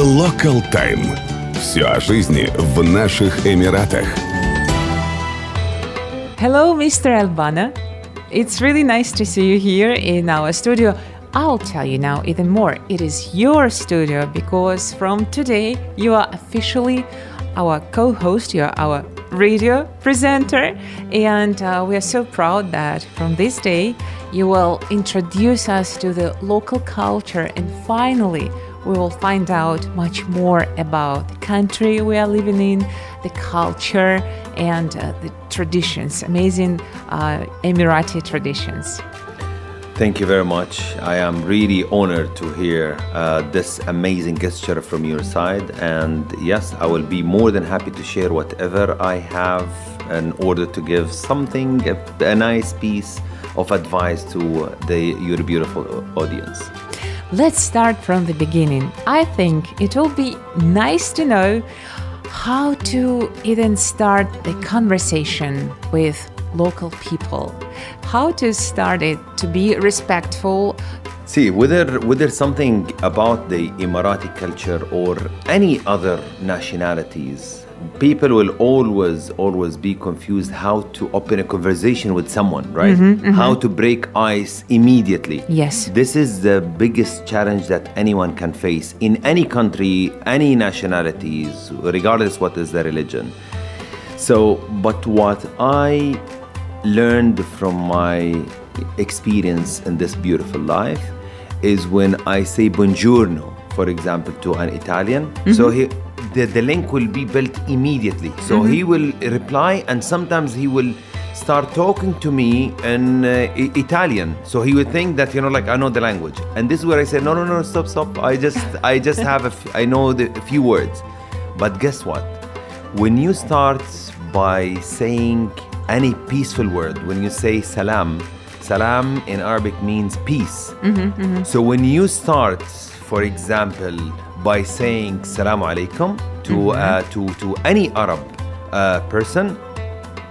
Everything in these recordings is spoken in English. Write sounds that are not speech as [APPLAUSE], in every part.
Local Time. Все о жизни в наших Эмиратах. Hello, Mr. Albana. It's really nice to see you here in our studio. I'll tell you now even more. It is your studio because from today you are officially our co host, you're our radio presenter, and uh, we are so proud that from this day you will introduce us to the local culture and finally we will find out much more about the country we are living in, the culture, and uh, the traditions, amazing uh, Emirati traditions. Thank you very much. I am really honored to hear uh, this amazing gesture from your side. And yes, I will be more than happy to share whatever I have in order to give something, a, a nice piece of advice to the, your beautiful audience. Let's start from the beginning. I think it will be nice to know how to even start the conversation with local people, how to start it to be respectful. See, whether whether something about the Emirati culture or any other nationalities, people will always always be confused how to open a conversation with someone right? Mm-hmm, mm-hmm. how to break ice immediately. Yes. This is the biggest challenge that anyone can face in any country any nationalities regardless what is the religion. So but what i learned from my experience in this beautiful life is when i say buongiorno for example to an italian. Mm-hmm. so he the, the link will be built immediately. So mm-hmm. he will reply, and sometimes he will start talking to me in uh, Italian. So he would think that you know, like I know the language, and this is where I say, no, no, no, stop, stop. I just, I just [LAUGHS] have a, f- I know the, a few words. But guess what? When you start by saying any peaceful word, when you say salam, salam in Arabic means peace. Mm-hmm, mm-hmm. So when you start, for example, by saying Salaam alaikum to, mm-hmm. uh, to, to any Arab uh, person,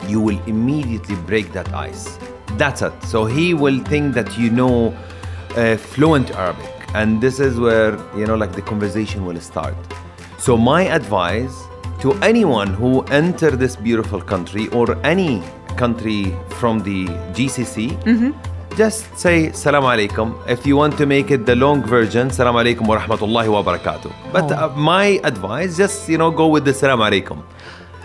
you will immediately break that ice. That's it. So he will think that you know uh, fluent Arabic. And this is where, you know, like the conversation will start. So my advice to anyone who enter this beautiful country or any country from the GCC, mm-hmm just say salam alaikum. If you want to make it the long version, salam alaikum wa rahmatullahi wa barakatuh. But oh. uh, my advice, just you know, go with the salam alaikum.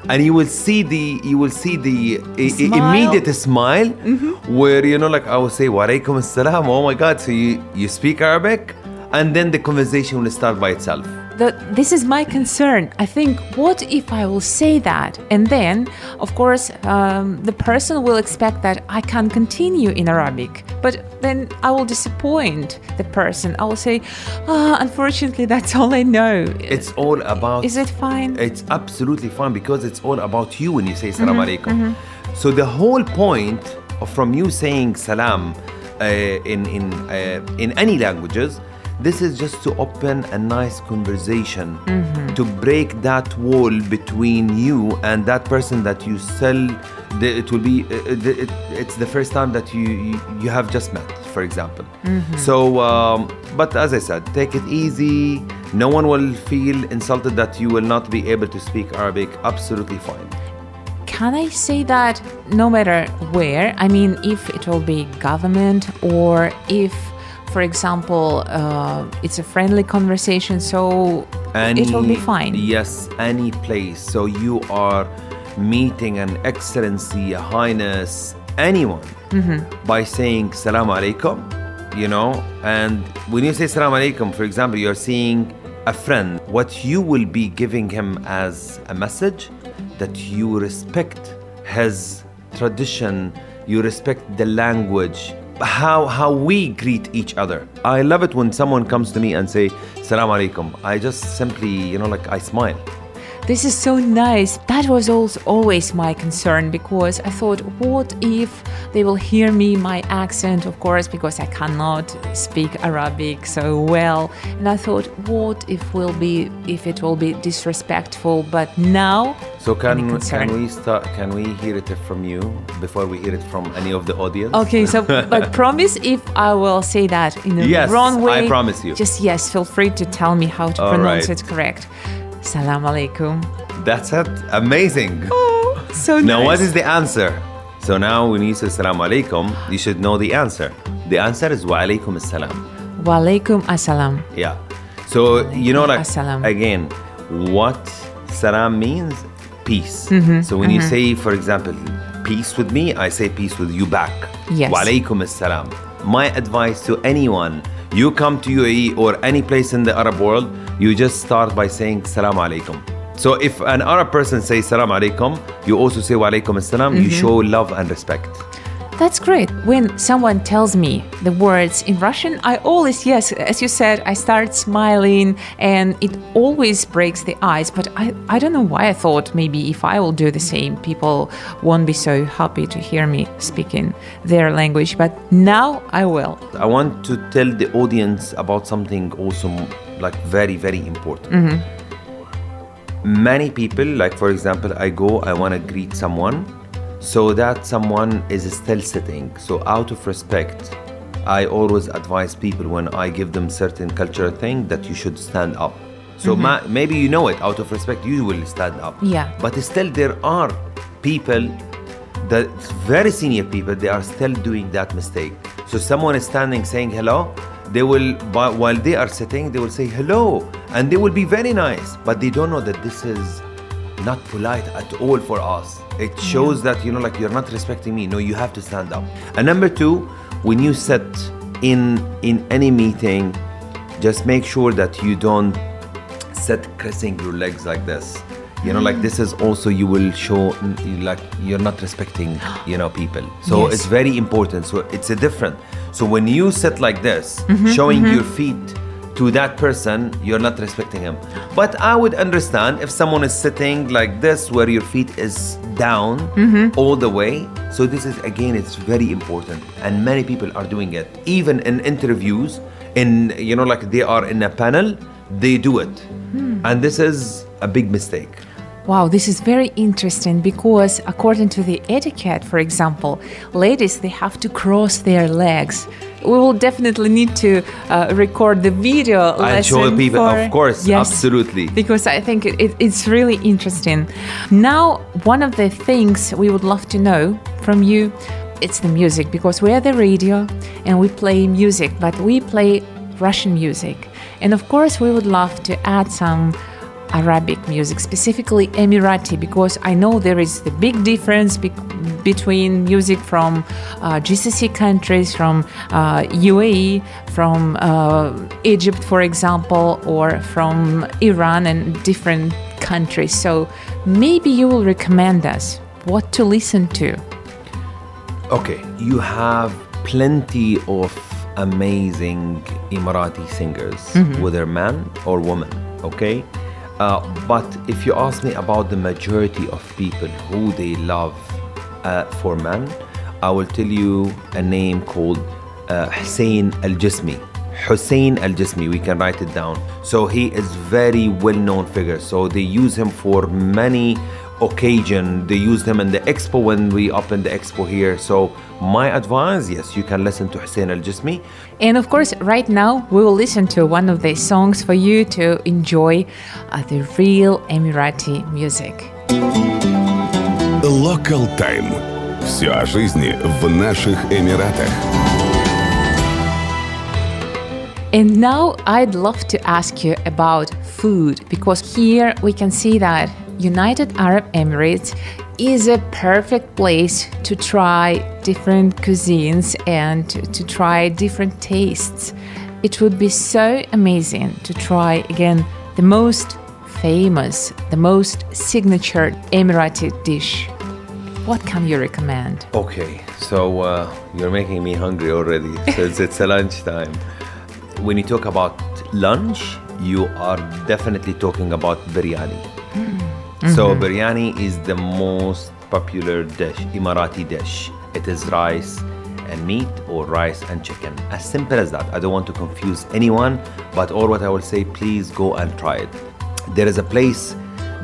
And you will see the you will see the smile. immediate smile mm-hmm. where you know like I will say wa alaikum assalam oh my god so you, you speak Arabic and then the conversation will start by itself that this is my concern. I think, what if I will say that? And then, of course, um, the person will expect that I can continue in Arabic. But then I will disappoint the person. I will say, ah, unfortunately, that's all I know. It's all about. Is it fine? It's absolutely fine because it's all about you when you say salam mm-hmm, alaikum. Mm-hmm. So the whole point from you saying salam uh, in in uh, in any languages this is just to open a nice conversation, mm-hmm. to break that wall between you and that person that you sell. It will be. Uh, uh, it's the first time that you you have just met, for example. Mm-hmm. So, um, but as I said, take it easy. No one will feel insulted that you will not be able to speak Arabic. Absolutely fine can I say that no matter where, I mean, if it will be government or if for example, uh, it's a friendly conversation, so any, it will be fine. Yes, any place. So you are meeting an excellency, a highness, anyone mm-hmm. by saying salam alaikum, you know. And when you say salam alaikum, for example, you're seeing a friend. What you will be giving him as a message that you respect his tradition, you respect the language, how how we greet each other. I love it when someone comes to me and say "Salam alaikum." I just simply, you know, like I smile. This is so nice. That was always my concern because I thought, what if they will hear me, my accent, of course, because I cannot speak Arabic so well. And I thought, what if will be if it will be disrespectful? But now, So can concern. can we start? Can we hear it from you before we hear it from any of the audience? Okay, so [LAUGHS] but promise if I will say that in the Yes, wrong way. I promise you. Just yes, feel free to tell me how to All pronounce right. it correct. Salam alaikum. That's it. Amazing. Oh, so nice. Now, what is the answer? So now, when you say "Assalamu alaikum," you should know the answer. The answer is "Wa alaikum assalam." Wa alaikum assalam. Yeah. So you know, like Assalam. again, what salam means peace. Mm-hmm, So when you say, for example, peace with me, I say peace with you back. Yes. Wa alaikum assalam. My advice to anyone, you come to UAE or any place in the Arab world, you just start by saying salam alaikum. So if an Arab person says salam alaikum, you also say wa alaikum assalam. You Mm-hmm. show love and respect. That's great. When someone tells me the words in Russian, I always, yes, as you said, I start smiling and it always breaks the ice. But I, I don't know why I thought maybe if I will do the same, people won't be so happy to hear me speaking their language. But now I will. I want to tell the audience about something also like very, very important. Mm-hmm. Many people, like for example, I go, I want to greet someone, so that someone is still sitting. So out of respect, I always advise people when I give them certain cultural thing that you should stand up. So mm-hmm. ma- maybe you know it. Out of respect, you will stand up. Yeah. But still, there are people that very senior people they are still doing that mistake so someone is standing saying hello they will while they are sitting they will say hello and they will be very nice but they don't know that this is not polite at all for us. It shows that you know like you're not respecting me. No you have to stand up. And number two when you sit in in any meeting just make sure that you don't sit crossing your legs like this. You know like this is also you will show mm, like you're not respecting you know people. So Yes. it's very important. So it's a different so when you sit like this Mm-hmm, showing your feet to that person you're not respecting him. But i would understand if someone is sitting like this where your feet is down Mm-hmm. all the way. So this is again it's very important. And many people are doing it. Even in interviews in you know like they are in a panel they do it. Hmm. and this is a big mistake Wow, this is very interesting because according to the etiquette, for example, ladies they have to cross their legs. We will definitely need to uh, record the video I'll show people, for- of course, Yes, absolutely. because I think it, it, it's really interesting. Now, one of the things we would love to know from you, it's the music because we are the radio and we play music, but we play Russian music, and of course we would love to add some Arabic music, specifically Emirati, because I know there is the big difference be- between music from uh, GCC countries, from uh, UAE, from uh, Egypt, for example, or from Iran and different countries. So maybe you will recommend us what to listen to. Okay, you have plenty of amazing Emirati singers, whether man or woman, okay? Uh, but if you ask me about the majority of people who they love uh, for men, I will tell you a name called uh, Hussein Al Jismi. Hussein Al Jismi, we can write it down. So he is very well known figure. So they use him for many occasion. They used him in the expo when we opened the expo here. So my advice, yes, you can listen to Hussein Al Jismi. And of course, right now we will listen to one of these songs for you to enjoy uh, the real Emirati music. Local Time. Все о жизни в наших Эмиратах. And now I'd love to ask you about food because here we can see that United Arab Emirates is a perfect place to try different cuisines and to, to try different tastes. It would be so amazing to try again the most famous, the most signature Emirati dish. What can you recommend? Okay, so uh, you're making me hungry already. [LAUGHS] So it's, it's a lunchtime. When you talk about lunch, you are definitely talking about biryani. So mm-hmm. biryani is the most popular dish, Emirati dish. It is rice and meat or rice and chicken. As simple as that. I don't want to confuse anyone, but all what I will say, please go and try it. There is a place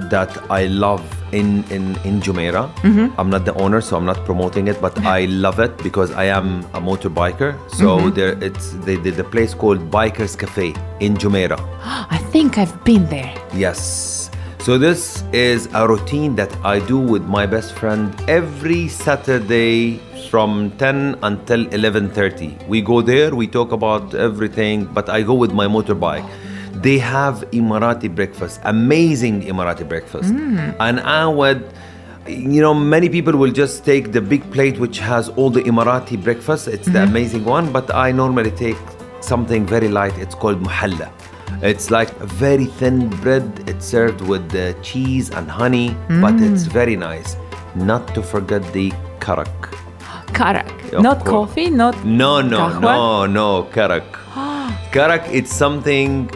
that I love in in in Jumeirah. Mm-hmm. I'm not the owner, so I'm not promoting it, but I [LAUGHS] love it because I am a motorbiker. So mm-hmm. there, it's the, the the place called Bikers Cafe in Jumeirah. [GASPS] I think I've been there. Yes. So this is a routine that I do with my best friend every Saturday from 10 until 11:30. We go there, we talk about everything, but I go with my motorbike. They have Emirati breakfast, amazing Emirati breakfast. Hmm. And I would you know, many people will just take the big plate which has all the Emirati breakfast. It's the mm-hmm. amazing one, but I normally take something very light. It's called muhalla. It's like a very thin bread. It's served with the cheese and honey, but it's very nice. Not to forget the karak. [GASPS] Karak. Of not course. coffee, not No, no, kahwa? no, no, karak. [GASPS] karak, it's something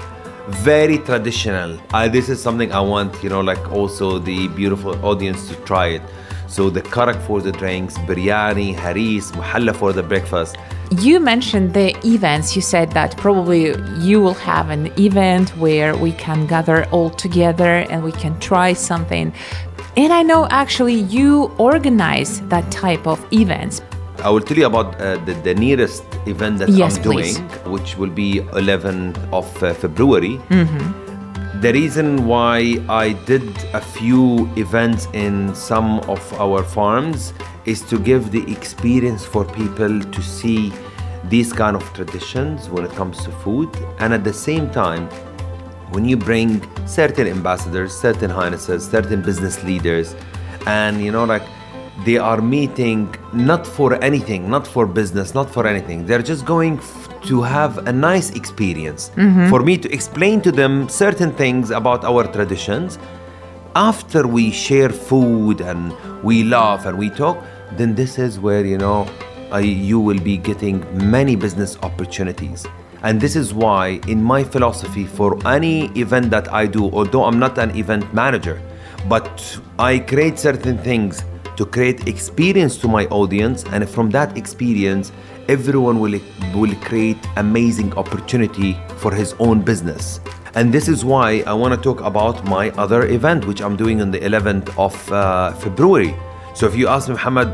very traditional. Uh, this is something I want, you know, like also the beautiful audience to try it. So the karak for the drinks, biryani, haris, muhalla for the breakfast. You mentioned the events. You said that probably you will have an event where we can gather all together and we can try something. And I know actually you organize that type of events. I will tell you about uh, the, the nearest event that Yes, I'm doing, please. which will be 11th of uh, February. The reason why I did a few events in some of our farms is to give the experience for people to see these kind of traditions when it comes to food, and at the same time, when you bring certain ambassadors, certain highnesses, certain business leaders, and you know, like they are meeting not for anything, not for business, not for anything. They're just going f- to have a nice experience. Mm-hmm. For me to explain to them certain things about our traditions. After we share food and we laugh and we talk, then this is where you know I, you will be getting many business opportunities. And this is why, in my philosophy, for any event that I do, although I'm not an event manager, but I create certain things to create experience to my audience, and from that experience, everyone will, will create amazing opportunity for his own business. And this is why I want to talk about my other event, which I'm doing on the 11th of uh, February. So if you ask Muhammad,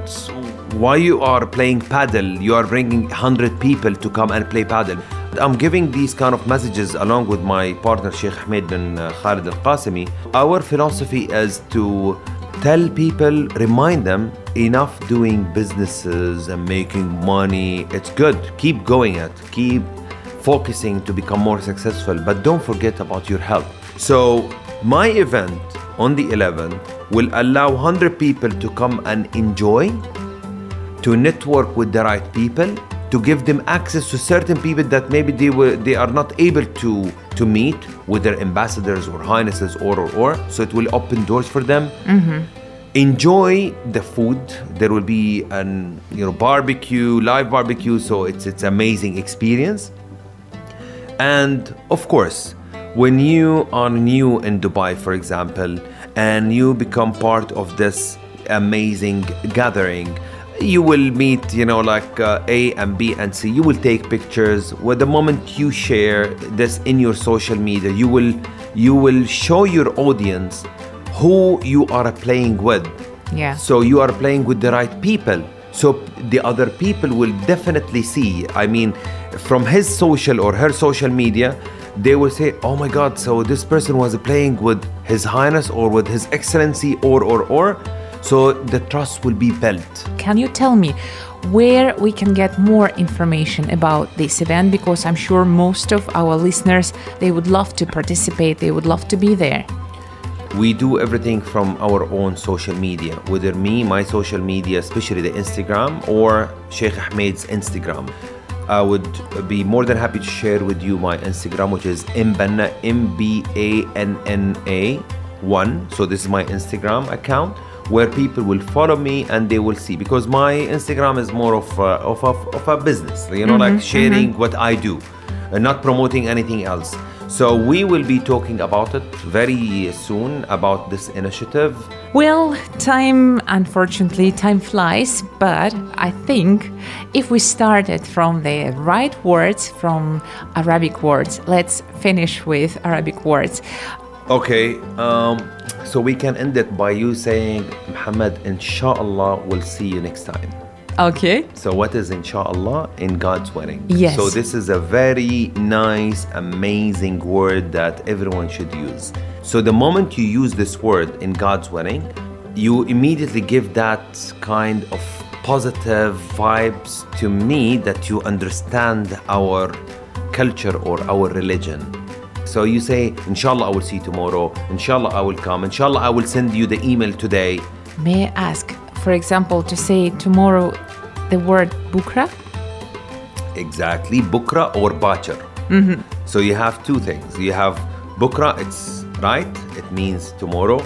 why you are playing padel, you are bringing 100 people to come and play padel. I'm giving these kind of messages along with my partner Sheikh Ahmed bin uh, Khalid Al Qasimi. Our philosophy is to tell people, remind them enough doing businesses and making money. It's good. Keep going it. Keep focusing to become more successful, but don't forget about your health. So, my event on the 11th will allow 100 people to come and enjoy, to network with the right people, to give them access to certain people that maybe they were they are not able to to meet with their ambassadors or highnesses or or or. So it will open doors for them. Mm-hmm. Enjoy the food. There will be an you know barbecue, live barbecue. So it's it's amazing experience. And of course, when you are new in Dubai, for example, and you become part of this amazing gathering, you will meet, you know, like uh, A and B and C. You will take pictures. With the moment you share this in your social media, you will you will show your audience who you are playing with. Yeah. So you are playing with the right people. So the other people will definitely see. I mean, from his social or her social media, they will say, "Oh my God! So this person was playing with His Highness or with His Excellency or or or." So the trust will be built. Can you tell me where we can get more information about this event? Because I'm sure most of our listeners they would love to participate. They would love to be there. We do everything from our own social media, whether me, my social media, especially the Instagram, or Sheikh Ahmed's Instagram. I would be more than happy to share with you my Instagram, which is mbanna, M B A N N A 1. So, this is my Instagram account where people will follow me and they will see because my Instagram is more of a, of a, of a business, you know, like mm-hmm, sharing mm-hmm. what I do and not promoting anything else. So we will be talking about it very soon about this initiative. Well, time, unfortunately, time flies, but I think if we started from the right words, from Arabic words, let's finish with Arabic words. Okay, um, so we can end it by you saying, Muhammad, inshallah, we'll see you next time. Okay. So, what is inshallah in God's wedding? Yes. So, this is a very nice, amazing word that everyone should use. So, the moment you use this word in God's wedding, you immediately give that kind of positive vibes to me that you understand our culture or our religion. So you say, Inshallah, I will see you tomorrow. Inshallah, I will come. Inshallah, I will send you the email today. May I ask, for example, to say tomorrow the word bukra? Exactly, bukra or bacher. So you have two things. You have bukra, it's right, it means tomorrow.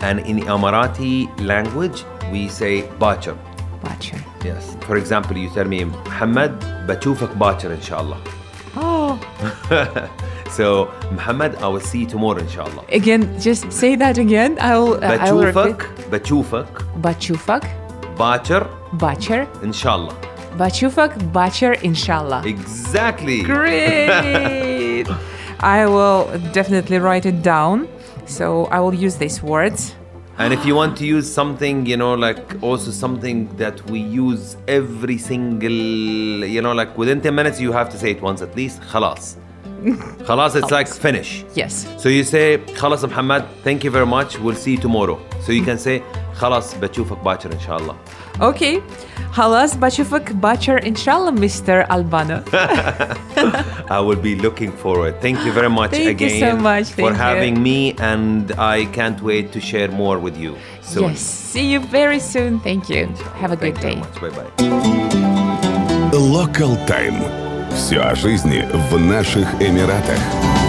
And in Emirati language, we say bacher. Bacher. Yes. For example, you tell me, Muhammad, بشوفك باكر inshallah. Oh, [LAUGHS] So, Muhammad, I will see you tomorrow inshallah. again, just say that again. I'll, uh, I'll repeat. بشوفك بشوفك Bachufak, باكر bacher, inshallah. bachufak, bacher, inshallah. Exactly. Great! [LAUGHS] I will definitely write it down. So I will use these words. And if you want to use something, you know, like also something that we use every single, you know, like within 10 minutes, you have to say it once at least. خلاص. خلاص, it's like finish. Yes. So you say, خلاص Muhammad, thank you very much, we'll see you tomorrow. So you can say, خلاص بشوفك باكر إن شاء الله. Okay. Halas bachufak, bacher, inshallah, Mr. Albano. [LAUGHS] I will be looking forward. Thank you very much Thank you again so much. for Thank you. having me, and I can't wait to share more with you soon. Yes. See you very soon. Thank you. Have a good Thank you day. very much. Bye bye. Local Time. Все о жизни в наших Эмиратах.